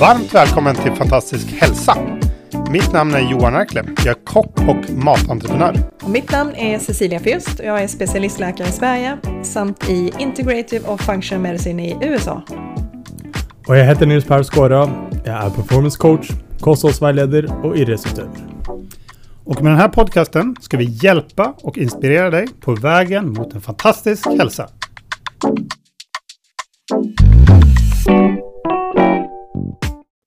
Varmt välkommen till Fantastisk hälsa. Mitt namn är Johan Erkle. Jag är kock och matentreprenör. Och mitt namn är Cecilia Fürst och jag är specialistläkare i Sverige samt i Integrative och Functional Medicine i USA. Och jag heter Nils Per Skåra. Jag är performance coach, kosthållsvägledare och idrottsutövare. Och med den här podcasten ska vi hjälpa och inspirera dig på vägen mot en fantastisk hälsa.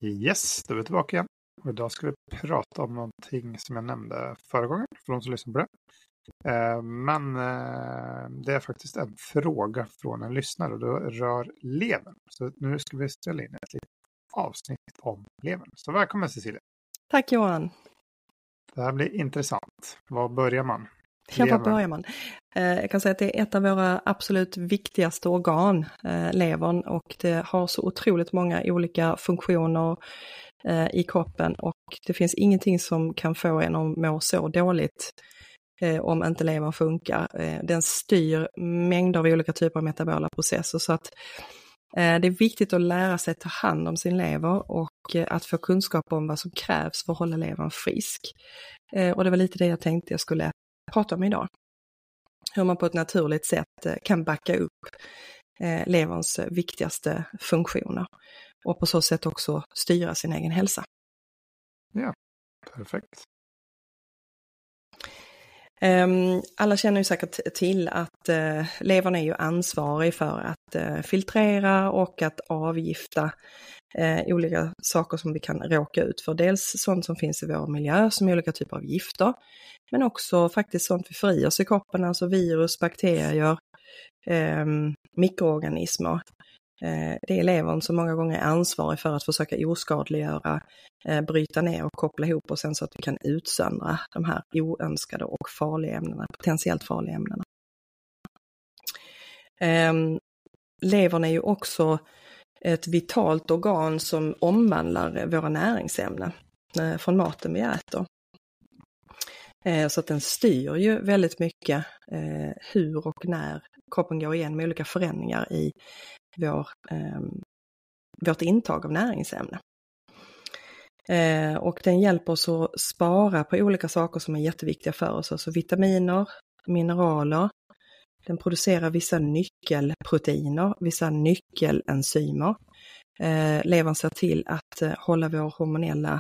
Yes, då är vi tillbaka igen. Och idag ska vi prata om någonting som jag nämnde förra gången, för de som lyssnar på det. Eh, men eh, det är faktiskt en fråga från en lyssnare och det rör levern. Så nu ska vi ställa in ett litet avsnitt om levern. Så välkommen Cecilia! Tack Johan! Det här blir intressant. Var börjar man? Ja, var börjar man? Eh, jag kan säga att det är ett av våra absolut viktigaste organ, eh, levern, och det har så otroligt många olika funktioner eh, i kroppen och det finns ingenting som kan få en att må så dåligt om inte levern funkar. Den styr mängder av olika typer av metabola processer så att det är viktigt att lära sig ta hand om sin lever och att få kunskap om vad som krävs för att hålla levern frisk. Och det var lite det jag tänkte jag skulle prata om idag. Hur man på ett naturligt sätt eh, kan backa upp eh, leverns viktigaste funktioner och på så sätt också styra sin egen hälsa. Ja, perfekt. Ehm, alla känner ju säkert till att eh, levern är ju ansvarig för att eh, filtrera och att avgifta eh, olika saker som vi kan råka ut för. Dels sånt som finns i vår miljö som olika typer av gifter, men också faktiskt sånt vi får i oss i kroppen, alltså virus, bakterier, ehm, mikroorganismer. Eh, det är levern som många gånger är ansvarig för att försöka oskadliggöra, eh, bryta ner och koppla ihop och sen så att vi kan utsöndra de här oönskade och farliga ämnena, potentiellt farliga ämnena. Ehm, levern är ju också ett vitalt organ som omvandlar våra näringsämnen eh, från maten vi äter. Så att den styr ju väldigt mycket hur och när kroppen går igenom olika förändringar i vår, eh, vårt intag av näringsämne. Eh, och den hjälper oss att spara på olika saker som är jätteviktiga för oss, alltså vitaminer, mineraler. Den producerar vissa nyckelproteiner, vissa nyckelenzymer. Eh, levern ser till att eh, hålla vår hormonella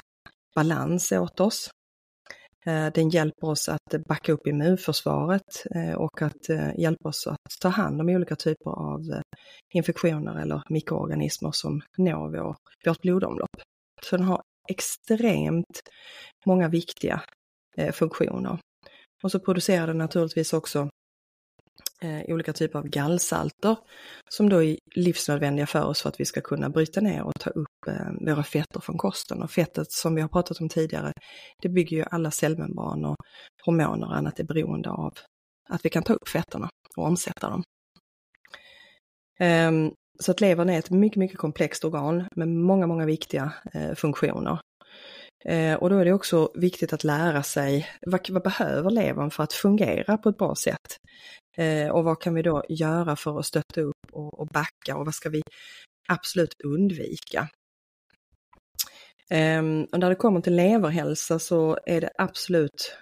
balans åt oss. Eh, den hjälper oss att backa upp immunförsvaret eh, och att eh, hjälpa oss att ta hand om olika typer av infektioner eller mikroorganismer som når vår, vårt blodomlopp. Så den har extremt många viktiga funktioner. Och så producerar den naturligtvis också eh, olika typer av gallsalter som då är livsnödvändiga för oss för att vi ska kunna bryta ner och ta upp eh, våra fetter från kosten. Och fettet som vi har pratat om tidigare, det bygger ju alla cellmembran och hormoner och annat är beroende av att vi kan ta upp fetterna och omsätta dem. Eh, så att levern är ett mycket, mycket komplext organ med många, många viktiga eh, funktioner. Eh, och då är det också viktigt att lära sig vad, vad behöver levern för att fungera på ett bra sätt? Eh, och vad kan vi då göra för att stötta upp och, och backa och vad ska vi absolut undvika? Eh, och när det kommer till leverhälsa så är det absolut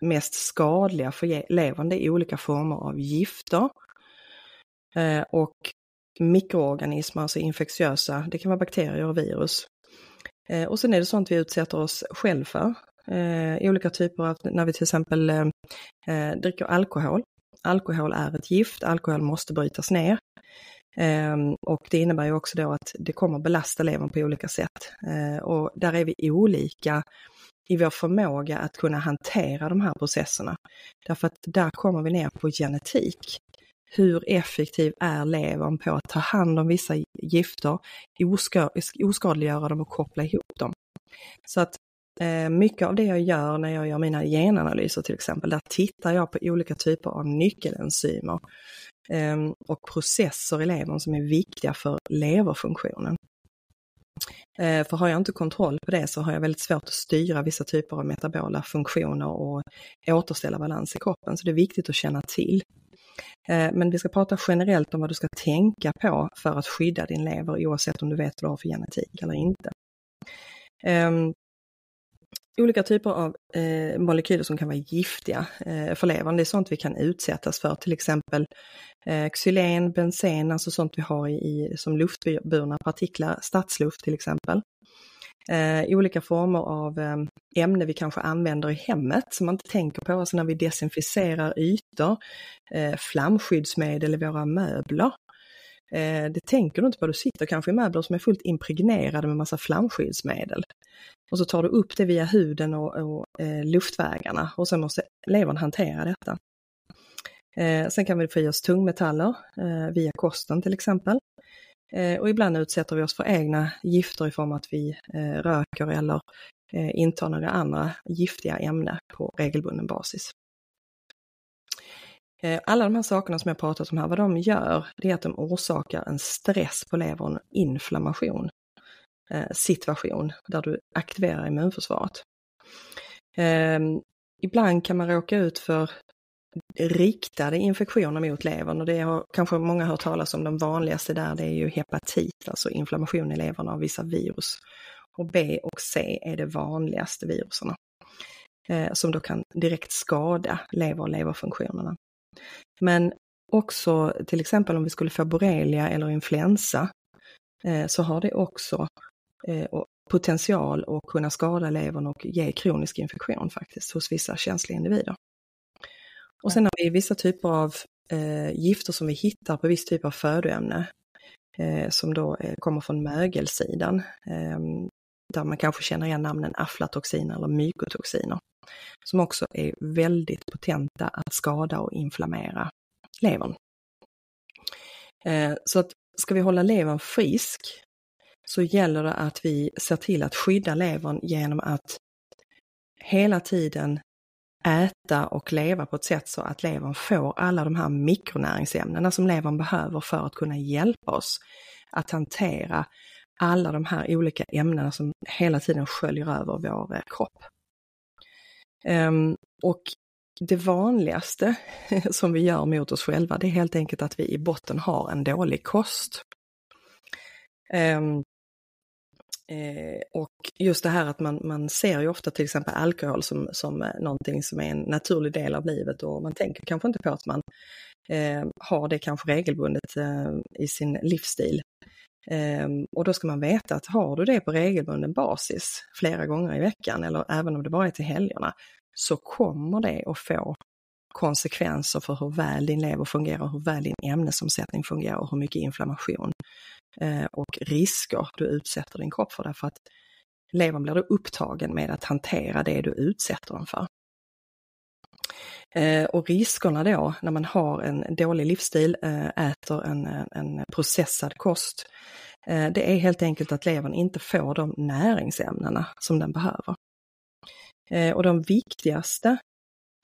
mest skadliga för levern, det är olika former av gifter eh, och mikroorganismer, alltså infektiösa, det kan vara bakterier och virus. Eh, och sen är det sånt vi utsätter oss själv för. Eh, olika typer av, när vi till exempel eh, eh, dricker alkohol. Alkohol är ett gift, alkohol måste brytas ner. Ehm, och det innebär ju också då att det kommer belasta levern på olika sätt. Ehm, och där är vi olika i vår förmåga att kunna hantera de här processerna. Därför att där kommer vi ner på genetik hur effektiv är levern på att ta hand om vissa gifter, oskadliggöra dem och koppla ihop dem. Så att Eh, mycket av det jag gör när jag gör mina genanalyser till exempel, där tittar jag på olika typer av nyckelenzymer ehm, och processer i levern som är viktiga för leverfunktionen. Eh, för har jag inte kontroll på det så har jag väldigt svårt att styra vissa typer av metabola funktioner och återställa balans i kroppen. Så det är viktigt att känna till. Eh, men vi ska prata generellt om vad du ska tänka på för att skydda din lever oavsett om du vet vad du har för genetik eller inte. Ehm, Olika typer av eh, molekyler som kan vara giftiga eh, för levern, det är sånt vi kan utsättas för, till exempel eh, xylen, bensen, alltså sånt vi har i, i som luftburna partiklar, stadsluft till exempel. Eh, olika former av eh, ämne vi kanske använder i hemmet som man inte tänker på, alltså när vi desinficerar ytor, eh, flamskyddsmedel i våra möbler. Eh, det tänker du inte på, du sitter kanske i möbler som är fullt impregnerade med massa flamskyddsmedel. Och så tar du upp det via huden och, och eh, luftvägarna och sen måste levern hantera detta. Eh, sen kan vi få i oss tungmetaller eh, via kosten till exempel. Eh, och ibland utsätter vi oss för egna gifter i form av att vi eh, röker eller eh, intar några andra giftiga ämnen på regelbunden basis. Eh, alla de här sakerna som jag pratat om här, vad de gör, det är att de orsakar en stress på levern, inflammation eh, situation där du aktiverar immunförsvaret. Ehm, ibland kan man råka ut för riktade infektioner mot levern och det har kanske många hört talas om. De vanligaste där det är ju hepatit, alltså inflammation i levern av vissa virus. Och B och C är de vanligaste viruserna eh, som då kan direkt skada lever och leverfunktionerna. Men också till exempel om vi skulle få borrelia eller influensa eh, så har det också eh, potential att kunna skada levern och ge kronisk infektion faktiskt hos vissa känsliga individer. Och sen har vi vissa typer av eh, gifter som vi hittar på viss typ av födoämne som då kommer från mögelsidan. Ehm, där man kanske känner igen namnen aflatoxiner eller mykotoxiner. Som också är väldigt potenta att skada och inflammera levern. Eh, så att ska vi hålla levern frisk så gäller det att vi ser till att skydda levern genom att hela tiden äta och leva på ett sätt så att levern får alla de här mikronäringsämnena som levern behöver för att kunna hjälpa oss att hantera alla de här olika ämnena som hela tiden sköljer över vår eh, kropp. Um, och det vanligaste som vi gör mot oss själva, det är helt enkelt att vi i botten har en dålig kost. Um, Eh, och just det här att man, man ser ju ofta till exempel alkohol som, som eh, någonting som är en naturlig del av livet och man tänker kanske inte på att man eh, har det kanske regelbundet eh, i sin livsstil. Ehm, och då ska man veta att har du det på regelbunden basis flera gånger i veckan eller även om det bara är till helgerna så kommer det att få konsekvenser för hur väl din lever fungerar, hur väl din ämnesomsättning fungerar och hur mycket inflammation eh, och risker du utsätter din kropp för därför att levern blir då upptagen med att hantera det du utsätter den för. Eh, och riskerna då när man har en dålig livsstil, eh, äter en, en processad kost, eh, det är helt enkelt att levern inte får de näringsämnena som den behöver. Och de viktigaste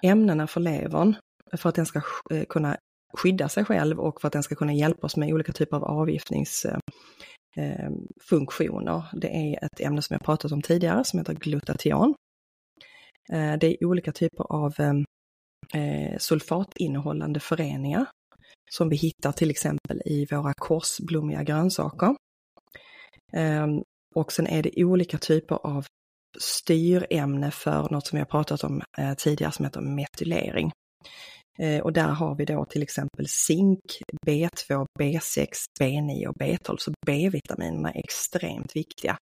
ämnena för levern, för att den ska kunna skydda sig själv och för att den ska kunna hjälpa oss med olika typer av avgiftningsfunktioner. Det är ett ämne som jag pratat om tidigare som heter glutation. Det är olika typer av eh, sulfatinnehållande föreningar som vi hittar till exempel i våra korsblommiga grönsaker. Ehm, och sen är det olika typer av styrämne för något som jag pratat om eh, tidigare som heter metylering. Eh, och där har vi då till exempel zink, B2, B6, B9 och B12. Så B-vitaminerna är extremt viktiga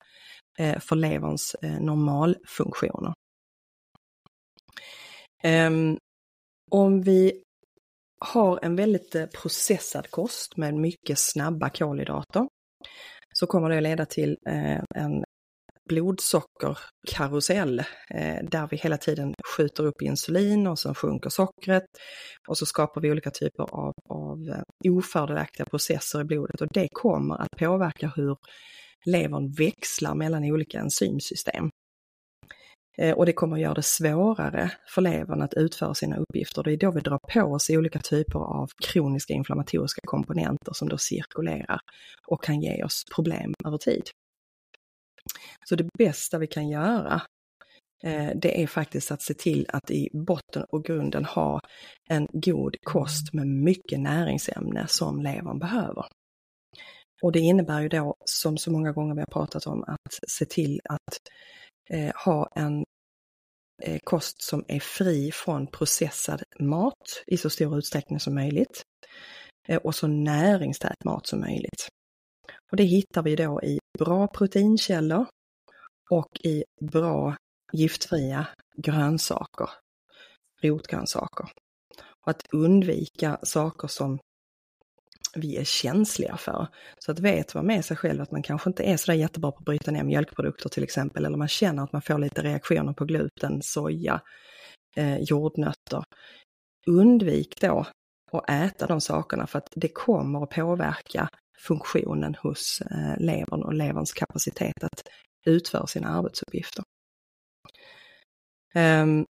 eh, för leverns eh, normalfunktioner. Ehm, om vi har en väldigt eh, processad kost med mycket snabba kolhydrater så kommer det att leda till eh, en blodsockerkarusell eh, där vi hela tiden skjuter upp insulin och sen sjunker sockret och så skapar vi olika typer av, av ofördelaktiga processer i blodet och det kommer att påverka hur levern växlar mellan olika enzymsystem. Eh, och det kommer att göra det svårare för levern att utföra sina uppgifter. Det är då vi drar på oss olika typer av kroniska inflammatoriska komponenter som då cirkulerar och kan ge oss problem över tid. Så det bästa vi kan göra eh, det är faktiskt att se till att i botten och grunden ha en god kost med mycket näringsämne som levern behöver. Och det innebär ju då, som så många gånger vi har pratat om, att se till att eh, ha en eh, kost som är fri från processad mat i så stor utsträckning som möjligt. Eh, och så näringstät mat som möjligt. Och det hittar vi då i bra proteinkällor och i bra giftfria grönsaker, rotgrönsaker. Och att undvika saker som vi är känsliga för. Så att veta med sig själv att man kanske inte är så där jättebra på att bryta ner mjölkprodukter till exempel, eller man känner att man får lite reaktioner på gluten, soja, eh, jordnötter. Undvik då att äta de sakerna för att det kommer att påverka funktionen hos eh, levern och leverns kapacitet att utföra sina arbetsuppgifter. Um,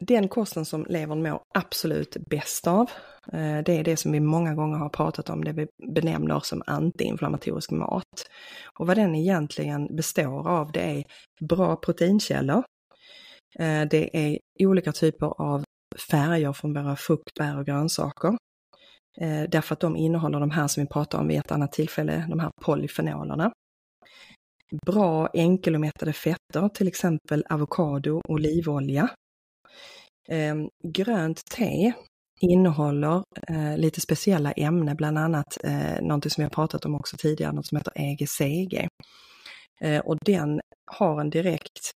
den kosten som levern mår absolut bäst av, eh, det är det som vi många gånger har pratat om, det vi benämner som antiinflammatorisk mat. Och vad den egentligen består av, det är bra proteinkällor, eh, det är olika typer av färger från våra frukt, bär och grönsaker. Eh, därför att de innehåller de här som vi pratade om vid ett annat tillfälle, de här polyfenolerna. Bra enkelomättade fetter, till exempel avokado, olivolja. Eh, grönt te innehåller eh, lite speciella ämnen, bland annat eh, någonting som jag pratat om också tidigare, något som heter EGCG. Eh, och den har en direkt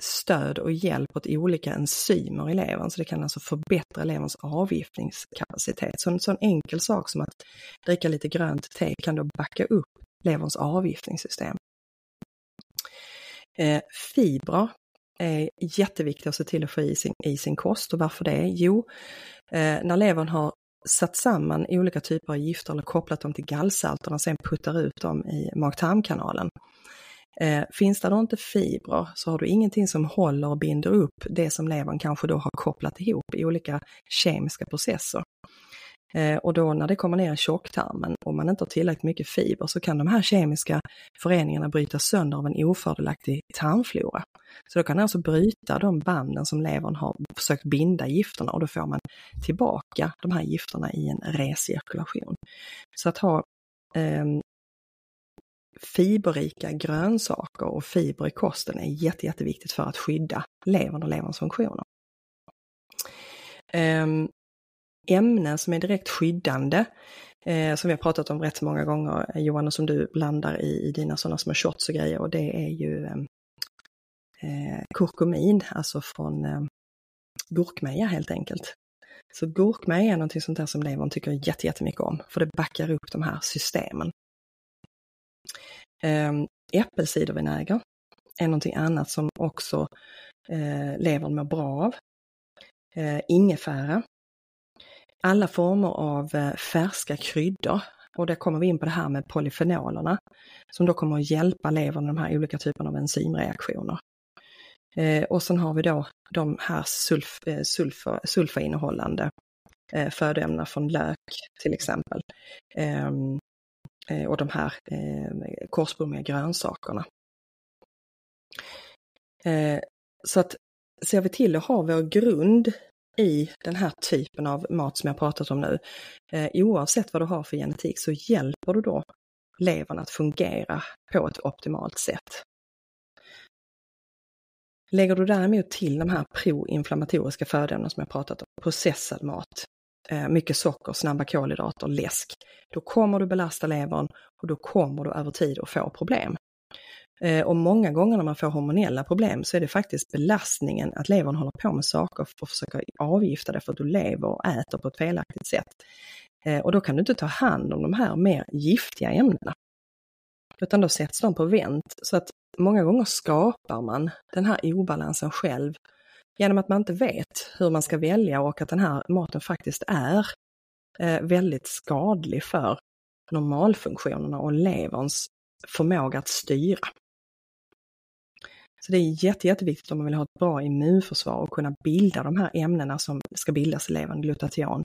stöd och hjälp åt olika enzymer i levern, så det kan alltså förbättra leverns avgiftningskapacitet. Så en sån enkel sak som att dricka lite grönt te kan då backa upp leverns avgiftningssystem. Eh, fibrer är jätteviktigt att se till att få i sin, i sin kost och varför det? Jo, eh, när levern har satt samman olika typer av gifter eller kopplat dem till gallsalterna och sen puttar ut dem i mag-tarmkanalen Eh, finns det då inte fibrer så har du ingenting som håller och binder upp det som levern kanske då har kopplat ihop i olika kemiska processer. Eh, och då när det kommer ner i tjocktarmen och man inte har tillräckligt mycket fiber så kan de här kemiska föreningarna brytas sönder av en ofördelaktig tarmflora. Så då kan alltså bryta de banden som levern har försökt binda gifterna och då får man tillbaka de här gifterna i en recirkulation. Så att ha eh, fiberrika grönsaker och fiber i kosten är jätte, jätteviktigt för att skydda levern och leverns funktioner. Um, ämnen som är direkt skyddande, eh, som vi har pratat om rätt många gånger, eh, Johan, och som du blandar i, i dina sådana små shots och grejer, och det är ju ehm, eh, kurkumin, alltså från eh, gurkmeja helt enkelt. Så gurkmeja är någonting sånt där som levern tycker jättemycket om, för det backar upp de här systemen. Ehm, äppelcidervinäger är någonting annat som också eh, levern mår bra av. Eh, ingefära. Alla former av eh, färska kryddor. Och där kommer vi in på det här med polyfenolerna som då kommer att hjälpa levern med de här olika typerna av enzymreaktioner. Eh, och sen har vi då de här sulf, eh, sulfa, sulfainnehållande födoämnena från lök till exempel. Ehm, och de här eh, grönsakerna. Så att ser vi till att ha vår grund i den här typen av mat som jag pratat om nu, eh, oavsett vad du har för genetik så hjälper du då levern att fungera på ett optimalt sätt. Lägger du däremot till de här proinflammatoriska födoämnena som jag pratat om, processad mat, eh, mycket socker, snabba kolhydrater, läsk, då kommer du belasta levern och då kommer du över tid att få problem. Eh, och många gånger när man får hormonella problem så är det faktiskt belastningen att levern håller på med saker för att försöka avgifta det för att du lever och äter på ett felaktigt sätt. Eh, och då kan du inte ta hand om de här mer giftiga ämnena. Utan då sätts de på vänt. Så att många gånger skapar man den här obalansen själv genom att man inte vet hur man ska välja och att den här maten faktiskt är eh, väldigt skadlig för normalfunktionerna och leverns förmåga att styra. Så det är jätte, jätteviktigt om man vill ha ett bra immunförsvar och kunna bilda de här ämnena som ska bildas i levern, glutation,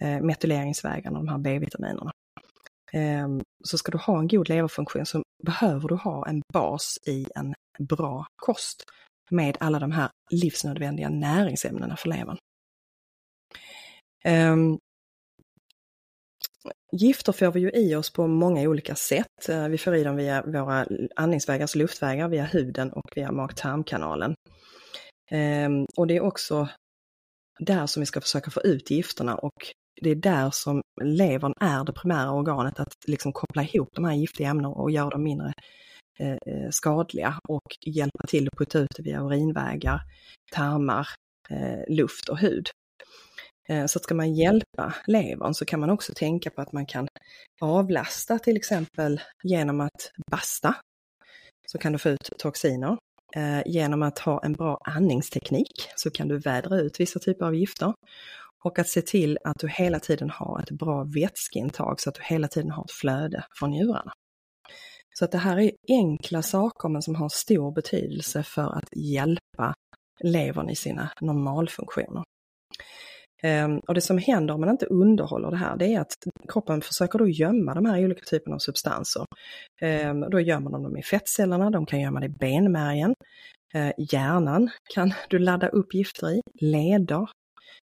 eh, metyleringsvägarna och de här B-vitaminerna. Eh, så ska du ha en god leverfunktion så behöver du ha en bas i en bra kost med alla de här livsnödvändiga näringsämnena för levern. Um, Gifter får vi ju i oss på många olika sätt. Eh, vi får i dem via våra andningsvägar, alltså luftvägar, via huden och via mag-tarmkanalen. Ehm, och det är också där som vi ska försöka få ut gifterna och det är där som levern är det primära organet att liksom koppla ihop de här giftiga ämnena och göra dem mindre eh, eh skadliga och hjälpa till att putta ut det via urinvägar, tarmar, eh, luft och hud. Eh, så så ska man hjälpa levern så kan man också tänka på att man kan avlasta till exempel genom att basta. Så kan du få ut toxiner. Eh, genom att ha en bra andningsteknik så kan du vädra ut vissa typer av gifter. Och att se till att du hela tiden har ett bra vätskeintag så att du hela tiden har ett flöde från njurarna. Så att det här är enkla saker men som har stor betydelse för att hjälpa levern i sina normalfunktioner. Ehm, och det som händer om man inte underhåller det här, det är att kroppen försöker då gömma de här olika typerna av substanser. Ehm, då gömmer de dem i fettcellerna, de kan gömma det i benmärgen. Ehm, hjärnan kan du ladda upp gifter i, leder,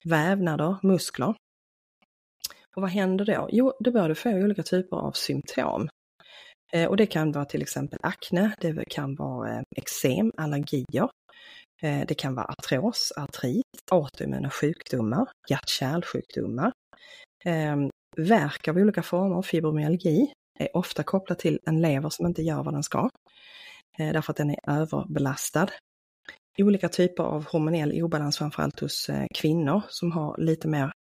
vävnader, muskler. Och vad händer då? Jo, då börjar du få olika typer av symptom. Och det kan vara till exempel akne, det kan vara eksem, allergier, Eh, det kan vara artros, artrit, autoimmuna sjukdomar, hjärt-kärlsjukdomar. Ehm, Värk av olika former, fibromyalgi, är ofta kopplat till en lever som inte gör vad den ska. Eh, därför att den är överbelastad. Olika typer av hormonell obalans, framförallt hos eh, kvinnor som har lite mer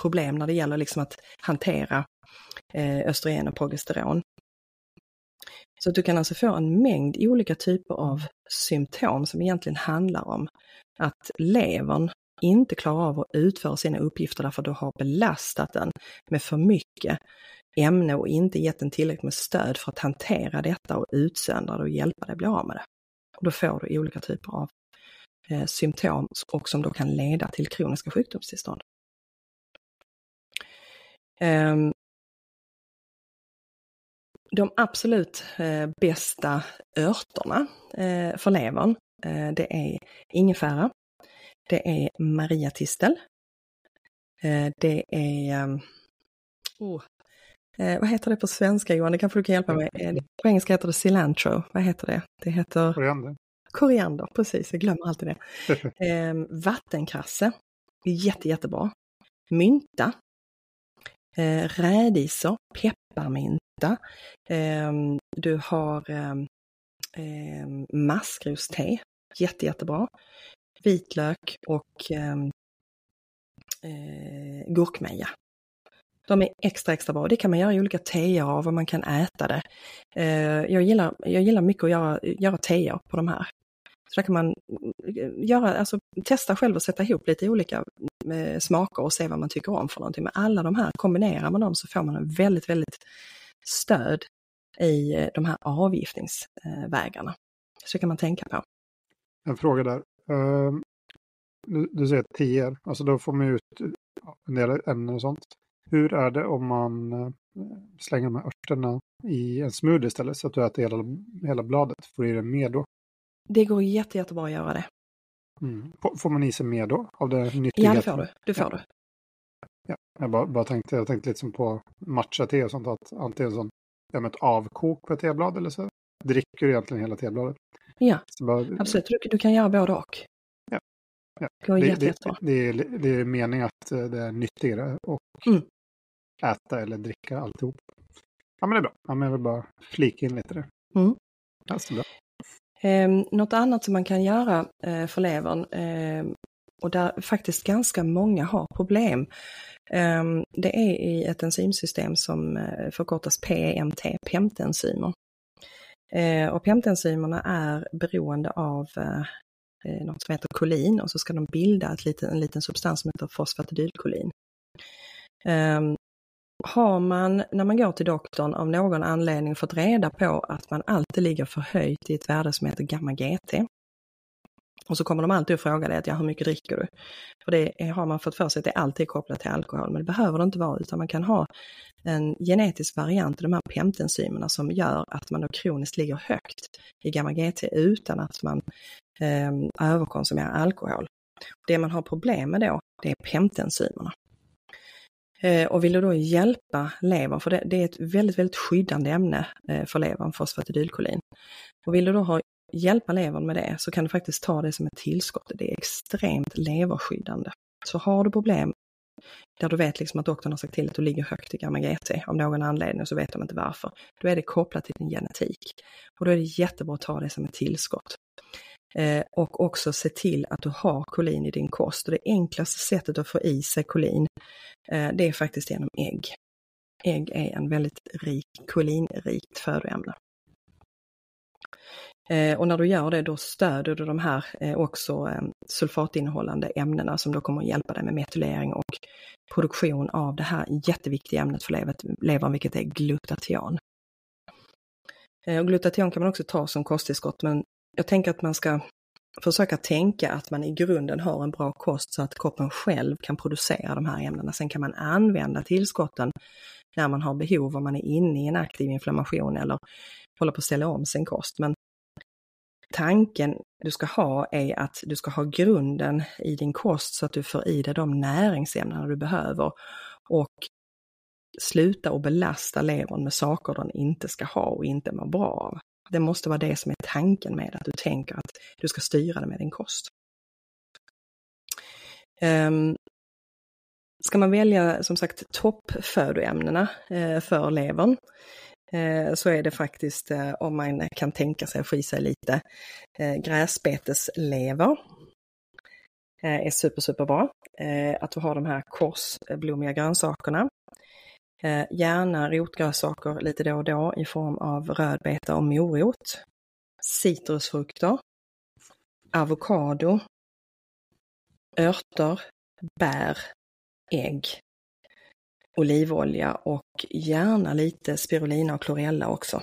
problem när det gäller liksom att hantera östrogen och progesteron. Så att du kan alltså få en mängd olika typer av symptom som egentligen handlar om att levern inte klarar av att utföra sina uppgifter därför att du har belastat den med för mycket ämne och inte gett den tillräckligt med stöd för att hantera detta och utsöndra det och hjälpa dig att bli av med det. Och då får du olika typer av eh, symptom och som då kan leda till kroniska sjukdomstillstånd. Um, de absolut eh, bästa örterna eh, för levern, eh, det är ingefära, det är mariatistel, det är, ehm, oh, vad heter det på svenska Johan, det kanske du kan hjälpa mig På engelska heter det cilantro, vad heter det? Det heter koriander. Koriander, precis, jag glömmer alltid det. Ehm, vattenkrasse, jätte, jättebra. Mynta, rädisor, pepparmynta. Eh, du har ehm, eh, maskroste, jätte, jättebra. Vitlök och ehm, eh, gurkmeja. De är extra, extra bra. Det kan man göra i olika teer av och man kan äta det. Eh, jag, gillar, jag gillar mycket att göra, göra teer på de här. Så där kan man eh, göra, alltså, testa själv och sätta ihop lite olika smaker och se vad man tycker om för någonting. Men alla de här, kombinerar man dem så får man en väldigt, väldigt stöd i eh, de här avgiftningsvägarna. Så kan man tänka på. En fråga där. Du, du säger tior, alltså då får man ut en del ämnen och sånt. Hur är det om man uh, slänger de här örterna i en smoothie istället så att du äter hela, hela bladet? Får du i det mer då? Det går jätte, jättebra att göra det. Mm. Får man i sig mer då? Av det nyttiga? Ja, det får du. Det får ja. du. Ja. Jag bara, bara tänkte, jag tänkte lite som på matcha-te och sånt, att antingen sån, ja, ett avkok på ett teblad eller så dricker du egentligen hela tebladet. Ja, bara, absolut. Du, du, kan göra både och. Ja. ja. Det går det, jättebra. Det, det, det, är meningen att eh, det är nyttigare att mm. äta eller dricka alltihop. Ja, men det är bra. Ja, men jag vill bara flika in lite där. Mm. Ja, så bra. Eh, något annat som man kan göra eh, för levern eh, och där faktiskt ganska många har problem, eh, det är i ett enzymsystem som eh, förkortas PEMT, PEMT-enzymer. Eh, och PEMT-enzymerna är beroende av eh, eh, något som heter kolin och så ska de bilda ett liten, en liten substans som heter fosfatidylkolin. Ehm, har man, när man går till doktorn, av någon anledning fått reda på att man alltid ligger förhöjt i ett värde som heter gamma-GT, Och så kommer de alltid att fråga dig att ja, hur mycket dricker du? För det har man fått för sig att det alltid är kopplat till alkohol, men det behöver det inte vara, utan man kan ha en genetisk variant av de här PEMT-enzymerna som gör att man då kroniskt ligger högt i gamma-GT utan att man eh, överkonsumerar alkohol. Det man har problem med då, det är PEMT-enzymerna. Eh, och vill du då hjälpa levern, för det, det, är ett väldigt, väldigt skyddande ämne eh, för levern, fosfatidylkolin. Och vill du då ha, hjälpa levern med det så kan du faktiskt ta det som ett tillskott. Det är extremt leverskyddande. Så har du problem där du vet liksom att doktorn har sagt till att du ligger högt i gamma-GT av någon anledning så vet de inte varför. Då är det kopplat till din genetik. Och då är det jättebra att ta det som ett tillskott. Eh, och också se till att du har kolin i din kost. Och det enklaste sättet att få i sig kolin, Eh, det är faktiskt genom ägg. Ägg är en väldigt rik, kolinrikt födoämne. Eh, och när du gör det då stöder du de här eh, också sulfatinnehållande ämnena som då kommer att hjälpa dig med metylering och produktion av det här jätteviktiga ämnet för levern, vilket är glutation. Och glutation kan man också ta som kosttillskott, men jag tänker att man ska försöka tänka att man i grunden har en bra kost så att kroppen själv kan producera de här ämnena. Sen kan man använda tillskotten när man har behov, om man är inne i en aktiv inflammation eller håller på att ställa om sin kost. Men tanken du ska ha är att du ska ha grunden i din kost så att du får i dig de näringsämnen du behöver och sluta att belasta levern med saker den inte ska ha och inte må bra av. Det måste vara det som är tanken med att du tänker att du ska styra det med din kost. Um, ska man välja som sagt toppfödoämnena uh, för levern uh, så är det faktiskt, uh, om man kan tänka sig att få i sig lite gräsbeteslever, är super, super bra. Att du har de här korsblommiga grönsakerna Eh, gärna rotgrönsaker lite då och då i form av rödbeta och morot. Citrusfrukter. Avokado. Örter. Bär. Ägg. Olivolja och gärna lite spirulina och klorella också.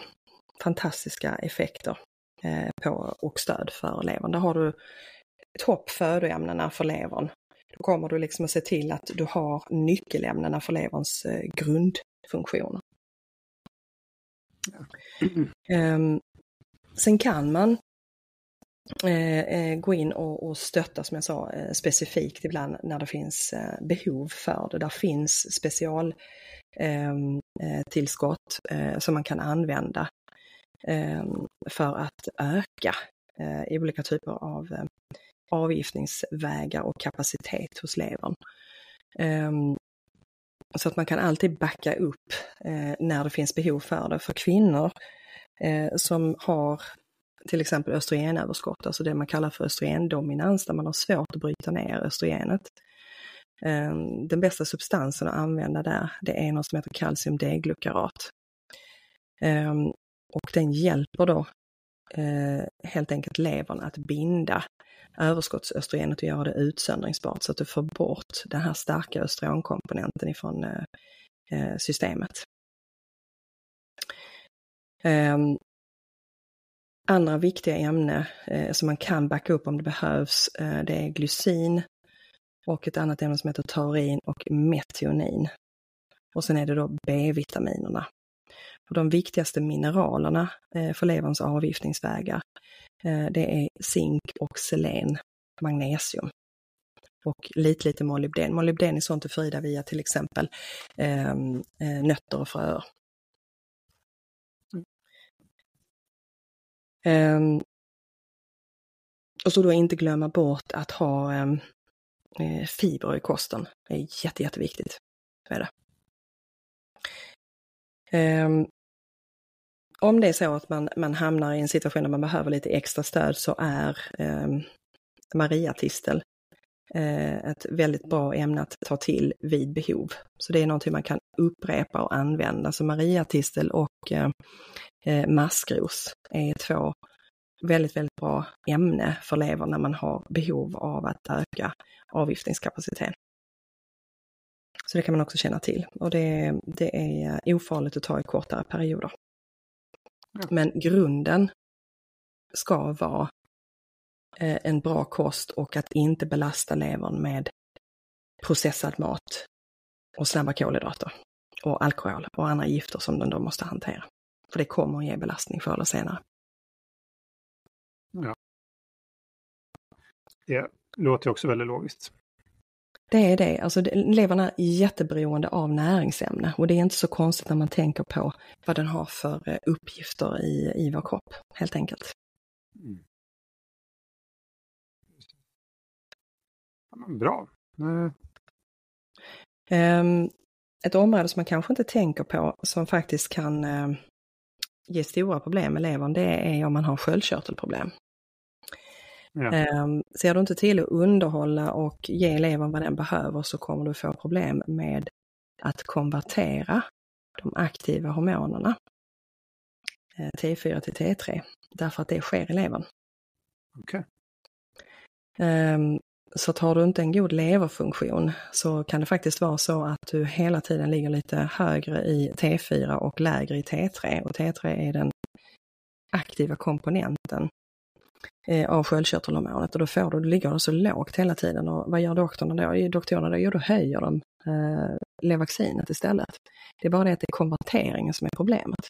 Fantastiska effekter eh, på och stöd för levern. Där har du topp födoämnena för levern då kommer du liksom att se till att du har nyckelämnena för leverns eh, grundfunktioner. Mm. sen kan man eh, eh, gå in och, och stötta, som jag sa, eh, specifikt ibland när det finns eh, behov för det. Där finns specialtillskott ehm, eh, som man kan använda ehm, för att öka i olika typer av avgiftningsvägar och kapacitet hos levern. Um, så att man kan alltid backa upp eh, när det finns behov för det. För kvinnor eh, som har till exempel östrogenöverskott, alltså det man kallar för östrogendominans, där man har svårt att bryta ner östrogenet. Eh, den bästa substansen att använda där, det är något som heter kalcium D-glukarat. Ehm, och den hjälper då eh, helt enkelt levern att binda överskottsöstrogenet och göra det utsöndringsbart så att du får bort den här starka östrogenkomponenten ifrån eh, eh systemet. Eh, andra viktiga ämnen eh, som man kan backa upp om det behövs, eh, det är glycin och ett annat ämne som heter taurin och metionin. Och sen är det då B-vitaminerna. Och de viktigaste mineralerna eh, för leverns avgiftningsvägar, eh, det är zink och selen, magnesium och lite, lite molybden. Molybden är sånt du får i dig via till exempel ehm, eh, nötter och fröer. Mm. Eh, och så då inte glömma bort att ha ehm, eh, fiber eh, fibrer i kosten. Det är jätte, jätteviktigt. Är det. Ehm, om det är så att man, man hamnar i en situation där man behöver lite extra stöd så är eh, Mariatistel eh, ett väldigt bra ämne att ta till vid behov. Så det är någonting man kan upprepa och använda. Så Mariatistel och eh, eh maskros är två väldigt, väldigt bra ämne för lever när man har behov av att öka avgiftningskapaciteten. Så det kan man också känna till och det, det är ofarligt att ta i kortare perioder. Men grunden ska vara eh, en bra kost och att inte belasta levern med processad mat och snabba kolhydrater och alkohol och andra gifter som den då måste hantera. För det kommer att ge belastning förr eller senare. Ja. Det låter också väldigt logiskt. Det är det, alltså levern är jätteberoende av näringsämne och det är inte så konstigt när man tänker på vad den har för eh, uppgifter i, i vår kropp, helt enkelt. Mm. Bra. Um, ett område som man kanske inte tänker på som faktiskt kan uh, ge stora problem med levern, det är om man har sköldkörtelproblem. Ja. Um, ser du inte till att underhålla och ge levern vad den behöver så kommer du få problem med att konvertera de aktiva hormonerna eh, T4 till T3, därför att det sker i levern. Okay. Um, så tar du inte en god leverfunktion så kan det faktiskt vara så att du hela tiden ligger lite högre i T4 och lägre i T3. Och T3 är den aktiva komponenten Eh, av sköldkörtelhormonet och då får du, du ligger så lågt hela tiden och vad gör doktorerna då? Doktorerna då? Jo, då höjer de eh, Levaxinet istället. Det är bara det att det är konverteringen som är problemet.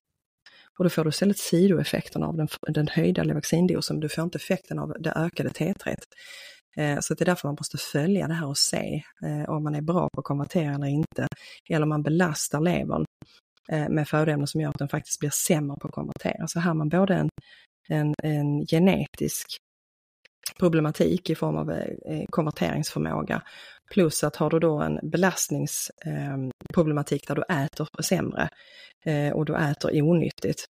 Och då får du istället sidoeffekten av den, den höjda Levaxindosen, du får inte effekten av det ökade T3. Eh, så det är därför man måste följa det här och se eh, om man är bra på att konvertera eller inte. Eller om man belastar levern eh, med födoämnen som gör att den faktiskt blir sämre på att konvertera. Så här har man både en, en, en genetisk problematik i form av eh, eh, konverteringsförmåga. Plus att har du då en belastningsproblematik eh, där du äter sämre och du äter onyttigt,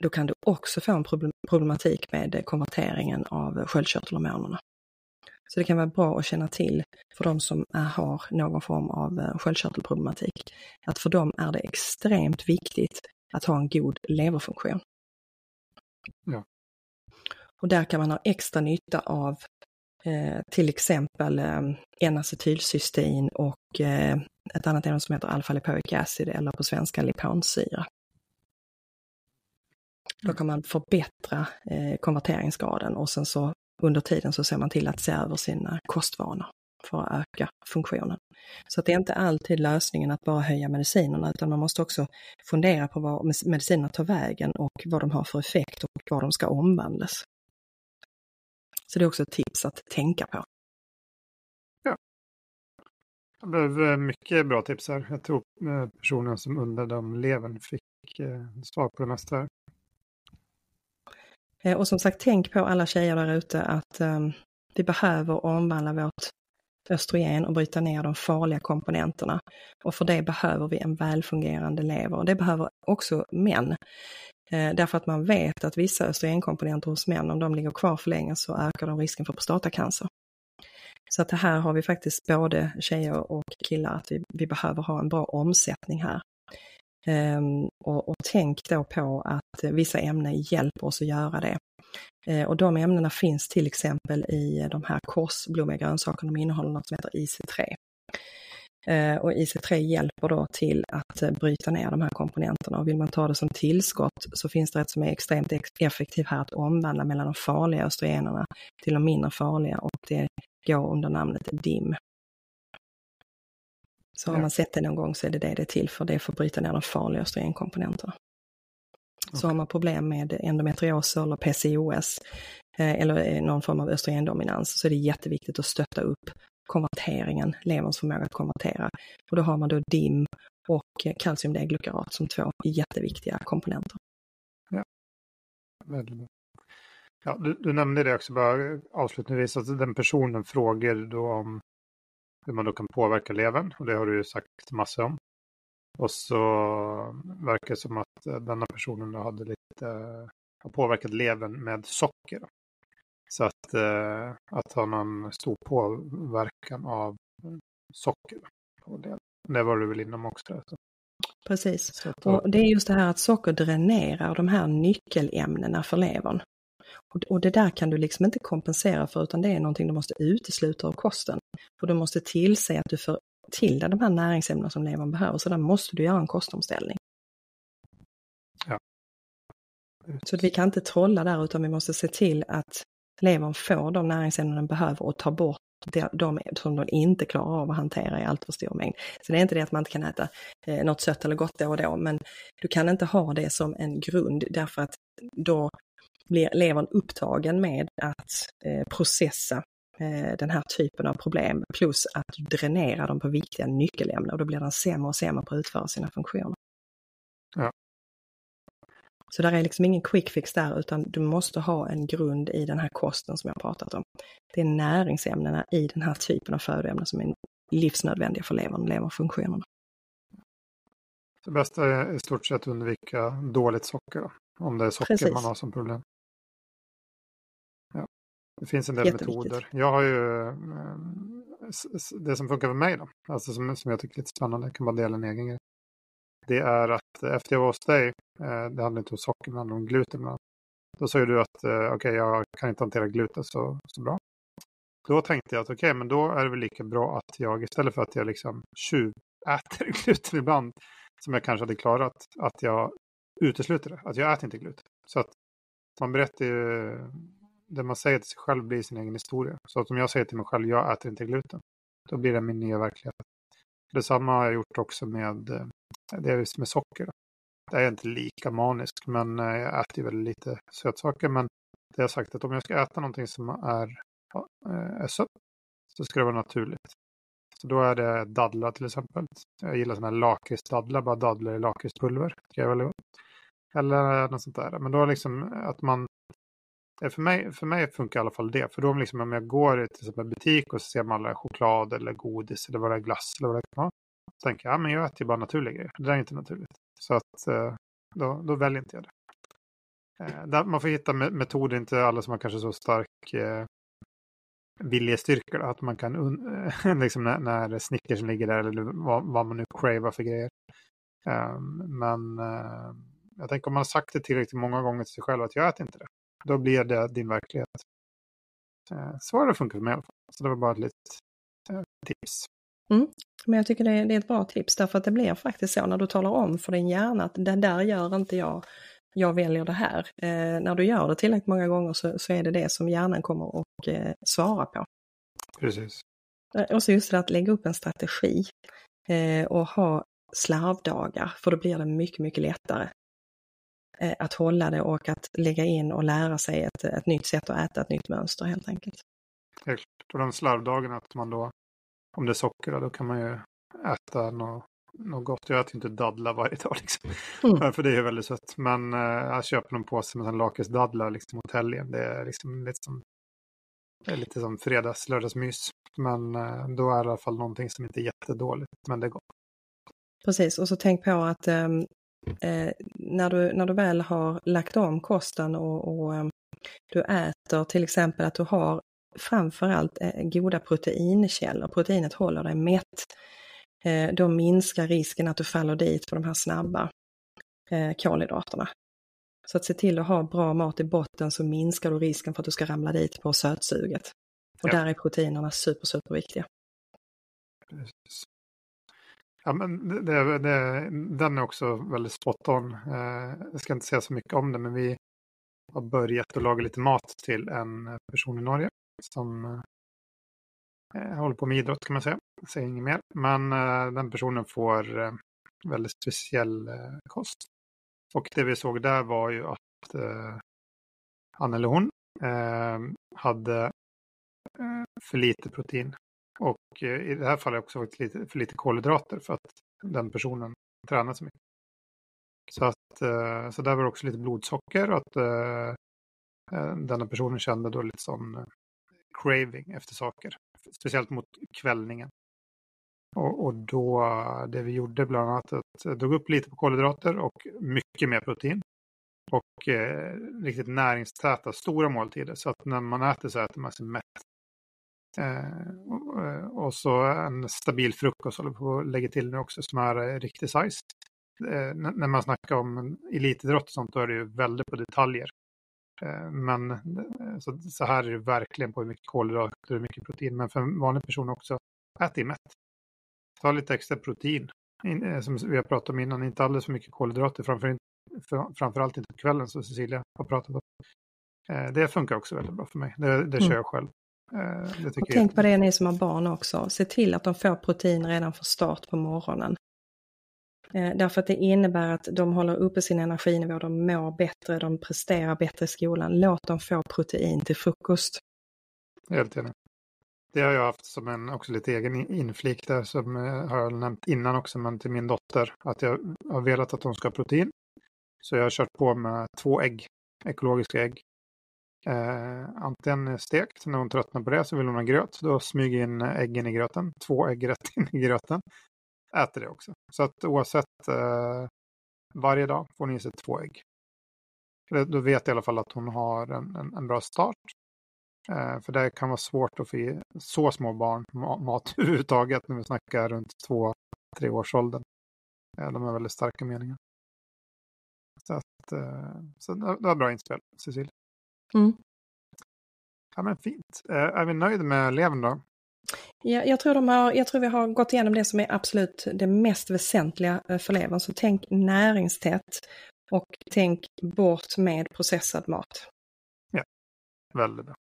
då kan du också få en problematik med konverteringen av sköldkörtelhormonerna. Så det kan vara bra att känna till för de som är, har någon form av sköldkörtelproblematik. Att för dem är det extremt viktigt att ha en god leverfunktion. Ja. Och där kan man ha extra nytta av eh, till exempel eh, N-acetylcystein och eh, ett annat ämne som heter alfa-lipoic acid eller på svenska liponsyra. Då kan man förbättra eh, konverteringsgraden och sen så under tiden så ser man till att se över sina kostvanor för att öka funktionen. Så att det är inte alltid lösningen att bara höja medicinerna utan man måste också fundera på vad medicinerna tar vägen och vad de har för effekt och vad de ska omvandlas. Så det är också ett tips att tänka på. Ja. Det blev eh, mycket bra tips här. Jag tror eh, personen som undrade om levern fick eh, svar på det mesta. Eh, och som sagt, tänk på alla tjejer där ute att um, vi behöver omvandla vårt östrogen och bryta ner de farliga komponenterna. Och för det behöver vi en välfungerande lever. Och det behöver också män. Eh, därför att man vet att vissa östrogenkomponenter hos män, om de ligger kvar för länge så ökar de risken för prostatacancer. Så att det här har vi faktiskt både tjejer och killar, att vi, vi behöver ha en bra omsättning här. Ehm, och, och, tänk då på att vissa ämnen hjälper oss att göra det. Eh, och de ämnena finns till exempel i de här korsblommiga grönsakerna, de innehåller något som heter IC3. Eh, och IC3 hjälper då till att eh, bryta ner de här komponenterna och vill man ta det som tillskott så finns det ett som är extremt effektivt här att omvandla mellan de farliga östrogenerna till de mindre farliga och det går under namnet DIM. Så har man sett det någon gång så är det det det är till för, det är för att bryta ner de farliga östrogenkomponenterna. Okay. Så har man problem med endometrios eller PCOS eh, eller eh, någon form av östrogendominans så är det jätteviktigt att stötta upp konverteringen, leverns förmåga att konvertera. Och då har man då DIM och kalciumdeglukarat som två jätteviktiga komponenter. Ja, väldigt bra. Ja, du, du, nämnde det också bara avslutningsvis, att den personen frågar då om hur man då kan påverka levern och det har du ju sagt massor om. Och så verkar det som att eh, denna personen då hade lite, har påverkat levern med socker. Så att, eh, att ha någon stor påverkan av socker. Det. det var du väl inom också? Alltså. Precis. Och det är just det här att socker dränerar de här nyckelämnena för levern. Och det där kan du liksom inte kompensera för utan det är någonting du måste utesluta ur kosten. Och du måste tillse att du får till dig de här näringsämnena som levern behöver, så där måste du göra en kostomställning. Ja. Så vi kan inte trolla där utan vi måste se till att levern får de näringsämnen den behöver och tar bort de, de som de inte klarar av att hantera i allt för stor mängd. Så det är inte det att man inte kan äta eh, något sött eller gott då och då, men du kan inte ha det som en grund därför att då blir levern upptagen med att eh, processa eh, den här typen av problem plus att du dränerar dem på viktiga nyckelämnen och då blir den sämre och sämre på att utföra sina funktioner. Ja. Så där är liksom ingen quick fix där utan du måste ha en grund i den här kosten som jag pratat om. Det är näringsämnena i den här typen av födoämnen som är livsnödvändiga för levern och leverfunktionerna. Det bästa är i stort sett att undvika dåligt socker, då, om det är socker Precis. man har som problem. Ja. Det finns en del metoder. Jag har ju eh, det som funkar för mig då, alltså som, som jag tycker är lite spännande, jag kan bara dela en egen grej. Det är att efter jag var hos dig, eh, det handlar inte om socker, det handlar om gluten ibland. Då sa du att eh, okej, okay, jag kan inte hantera gluten så, så bra. Då tänkte jag att okej, okay, men då är det väl lika bra att jag istället för att jag liksom tjuväter gluten ibland, som jag kanske hade klarat, att jag utesluter det. Att jag äter inte gluten. Så att man berättar ju, det man säger till sig själv blir sin egen historia. Så att om jag säger till mig själv, jag äter inte gluten, då blir det min nya verklighet. Detsamma har jag gjort också med, eh, det är med socker. Det är inte lika manisk, men eh, jag äter ju väldigt lite sötsaker. Men det har sagt att om jag ska äta någonting som är, eh, är sött, så ska det vara naturligt. Så då är det dadlar till exempel. Jag gillar sådana här lakritsdadlar, bara dadlar i lakritspulver. Det är väldigt gott. Eller något sånt där. Men då liksom att man eh, för mig, för mig funkar i alla fall det. För då liksom om jag går till en butik och så ser man alla choklad eller godis eller vad det är glass eller vad det kan vara. Så tänker jag, ja men jag äter ju bara naturliga grejer. Det där är inte naturligt. Så att eh, då, då väljer inte jag det. Eh, man får hitta metoder, inte alla som har kanske så stark viljestyrka. Att man kan, liksom när, när snickersen ligger där eller vad, vad man nu cravar för grejer. Ehm, men ehm, jag tänker om man har sagt det tillräckligt många gånger till sig själv att jag äter inte det. Då blir det din verklighet. Så har det funkat för mig i alla fall. Så det var bara ett litet tips. Mm. Men jag tycker det är, det är ett bra tips därför att det blir faktiskt så när du talar om för din hjärna att det där gör inte jag, jag väljer det här. Eh, när du gör det tillräckligt många gånger så, så är det det som hjärnan kommer att eh, svara på. Precis. Och så just det att lägga upp en strategi eh, och ha slarvdagar för då blir det mycket, mycket lättare eh, att hålla det och att lägga in och lära sig ett, ett nytt sätt att äta, ett nytt mönster helt enkelt. Helt Och de slarvdagarna att man då om det är socker då kan man ju äta något, något gott. Jag äter inte dadlar varje dag liksom. Mm. För det är väldigt sött. Men äh, jag köper någon påse med lakritsdadlar liksom mot helgen. Det är liksom lite som, det är lite som fredags, lördagsmys. Men äh, då är det i alla fall någonting som inte är jättedåligt. Men det är gott. Precis, och så tänk på att äh, när, du, när du väl har lagt om kosten och, och du äter till exempel att du har framförallt goda proteinkällor. Proteinet håller dig mätt. Då minskar risken att du faller dit på de här snabba kolhydraterna. Så att se till att ha bra mat i botten så minskar du risken för att du ska ramla dit på sötsuget. Och ja. där är proteinerna super, super viktiga. Ja, men det, det, den är också väldigt spot on. Eh, jag ska inte säga så mycket om det, men vi har börjat att laga lite mat till en person i Norge som eh, håller på med idrott kan man säga. Jag säger inget mer. Men eh, den personen får väldigt speciell kost. Och det vi såg där var ju att han eller hon hade för lite protein. Och eh, i det här fallet också för lite, för lite kolhydrater för att den personen tränar så mycket. Så, att, eh, så där var det också lite blodsocker och att eh, denna personen kände då lite sån craving efter saker. Speciellt mot kvällningen. Och, och då, det vi gjorde bland annat, att drog upp lite på kolhydrater och mycket mer protein. Och eh, riktigt näringstäta, stora måltider. Så att när man äter så äter man sig mätt. Eh, och, och, så en stabil frukost håller på att lägga till nu också som är eh, riktig size. Eh, när man snackar om elitidrott och sånt då är det ju väldigt på detaljer. Eh, men eh, så, så, här är det verkligen på hur mycket kolhydrater och hur mycket protein. Men för en vanlig person också, ät dig mätt. Ta lite extra protein. Eh, som vi har pratat om innan, inte alldeles för mycket kolhydrater. Framför, framförallt inte på kvällen som Cecilia har pratat om. Eh, det funkar också väldigt bra för mig. Det, det kör Mm. jag själv. Eh, Och jag tänk på det ni som har barn också. Se till att de får protein redan från start på morgonen. Eh, därför att det innebär att de håller uppe sin energinivå, de mår bättre, de presterar bättre i skolan. Låt dem få protein till frukost. Helt enig. Det har jag haft som en också lite egen in- inflik där som eh, har jag nämnt innan också, men till min dotter. Att jag har velat att hon ska ha protein. Så jag har kört på med två ägg, ekologiska ägg. Eh, antingen stekt, när hon tröttnar på det så vill hon ha gröt. Då smyger in äggen i gröten. Två ägg rätt in i gröten. Äter det också. Så att oavsett eh, varje dag får hon i sig två ägg. Då- Då vet jag i alla fall att hon har en, en, en bra start. Eh, för det kan vara svårt att få i så små barn mat överhuvudtaget när vi snackar runt två, tre års åldern. Eh, de har väldigt starka meningar. Så, att, eh, så det var bra inspel, Cecilia. Mm. Ja, men fint. Eh, är vi nöjda med eleven då? Ja, jag, tror de har, jag tror vi har gått igenom det som är absolut det mest väsentliga eh, för levern. Så tänk näringstätt och tänk bort med processad mat. Väldigt bra.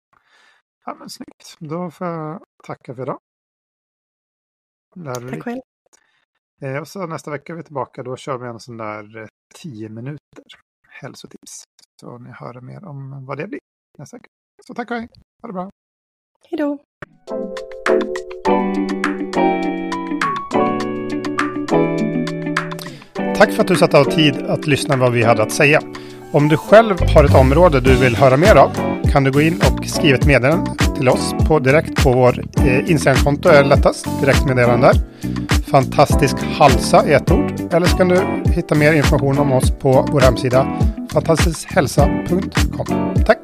Ja, men snyggt. Då får jag tacka för idag. Lärorikt. Tack själv. Eh, och så nästa vecka är vi tillbaka. Då kör vi en sån där eh, 10 minuter hälsotips. Så ni hör mer om vad det blir nästa vecka. Så tack och hej. Ha det bra. Hej då! Tack för att du satte av tid att lyssna vad vi hade att säga. Om du själv har ett område du vill höra mer av kan du gå in och skriva ett meddelande till oss på direkt på vår eh, Instagramkonto är lättast. Direktmeddelande där. Fantastisk Halsa är ett ord. Eller så kan du hitta mer information om oss på vår hemsida fantastiskhälsa.com. Tack!